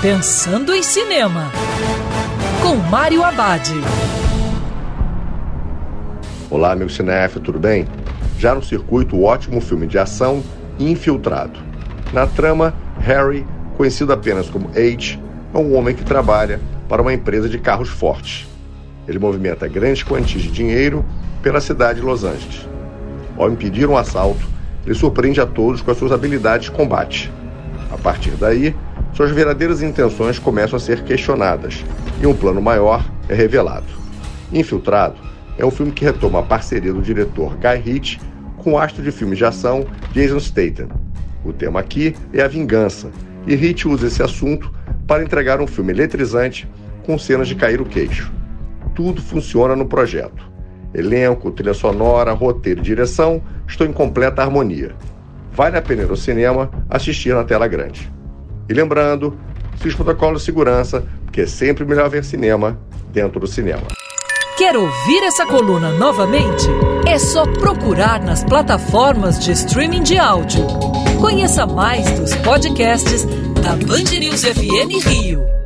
Pensando em Cinema, com Mário Abad. Olá, meu cinéfilo, tudo bem? Já no circuito, o ótimo filme de ação Infiltrado. Na trama, Harry, conhecido apenas como H, é um homem que trabalha para uma empresa de carros fortes. Ele movimenta grandes quantias de dinheiro pela cidade de Los Angeles. Ao impedir um assalto, ele surpreende a todos com as suas habilidades de combate. A partir daí, suas verdadeiras intenções começam a ser questionadas e um plano maior é revelado. Infiltrado é um filme que retoma a parceria do diretor Guy Ritchie com o astro de filmes de ação Jason Statham. O tema aqui é a vingança, e Ritchie usa esse assunto para entregar um filme eletrizante com cenas de cair o queixo. Tudo funciona no projeto. Elenco, trilha sonora, roteiro e direção estão em completa harmonia. Vale a pena ir ao cinema assistir na tela grande. E lembrando, fiz protocolo de segurança, porque é sempre melhor ver cinema dentro do cinema. Quer ouvir essa coluna novamente? É só procurar nas plataformas de streaming de áudio. Conheça mais dos podcasts da Band News FM Rio.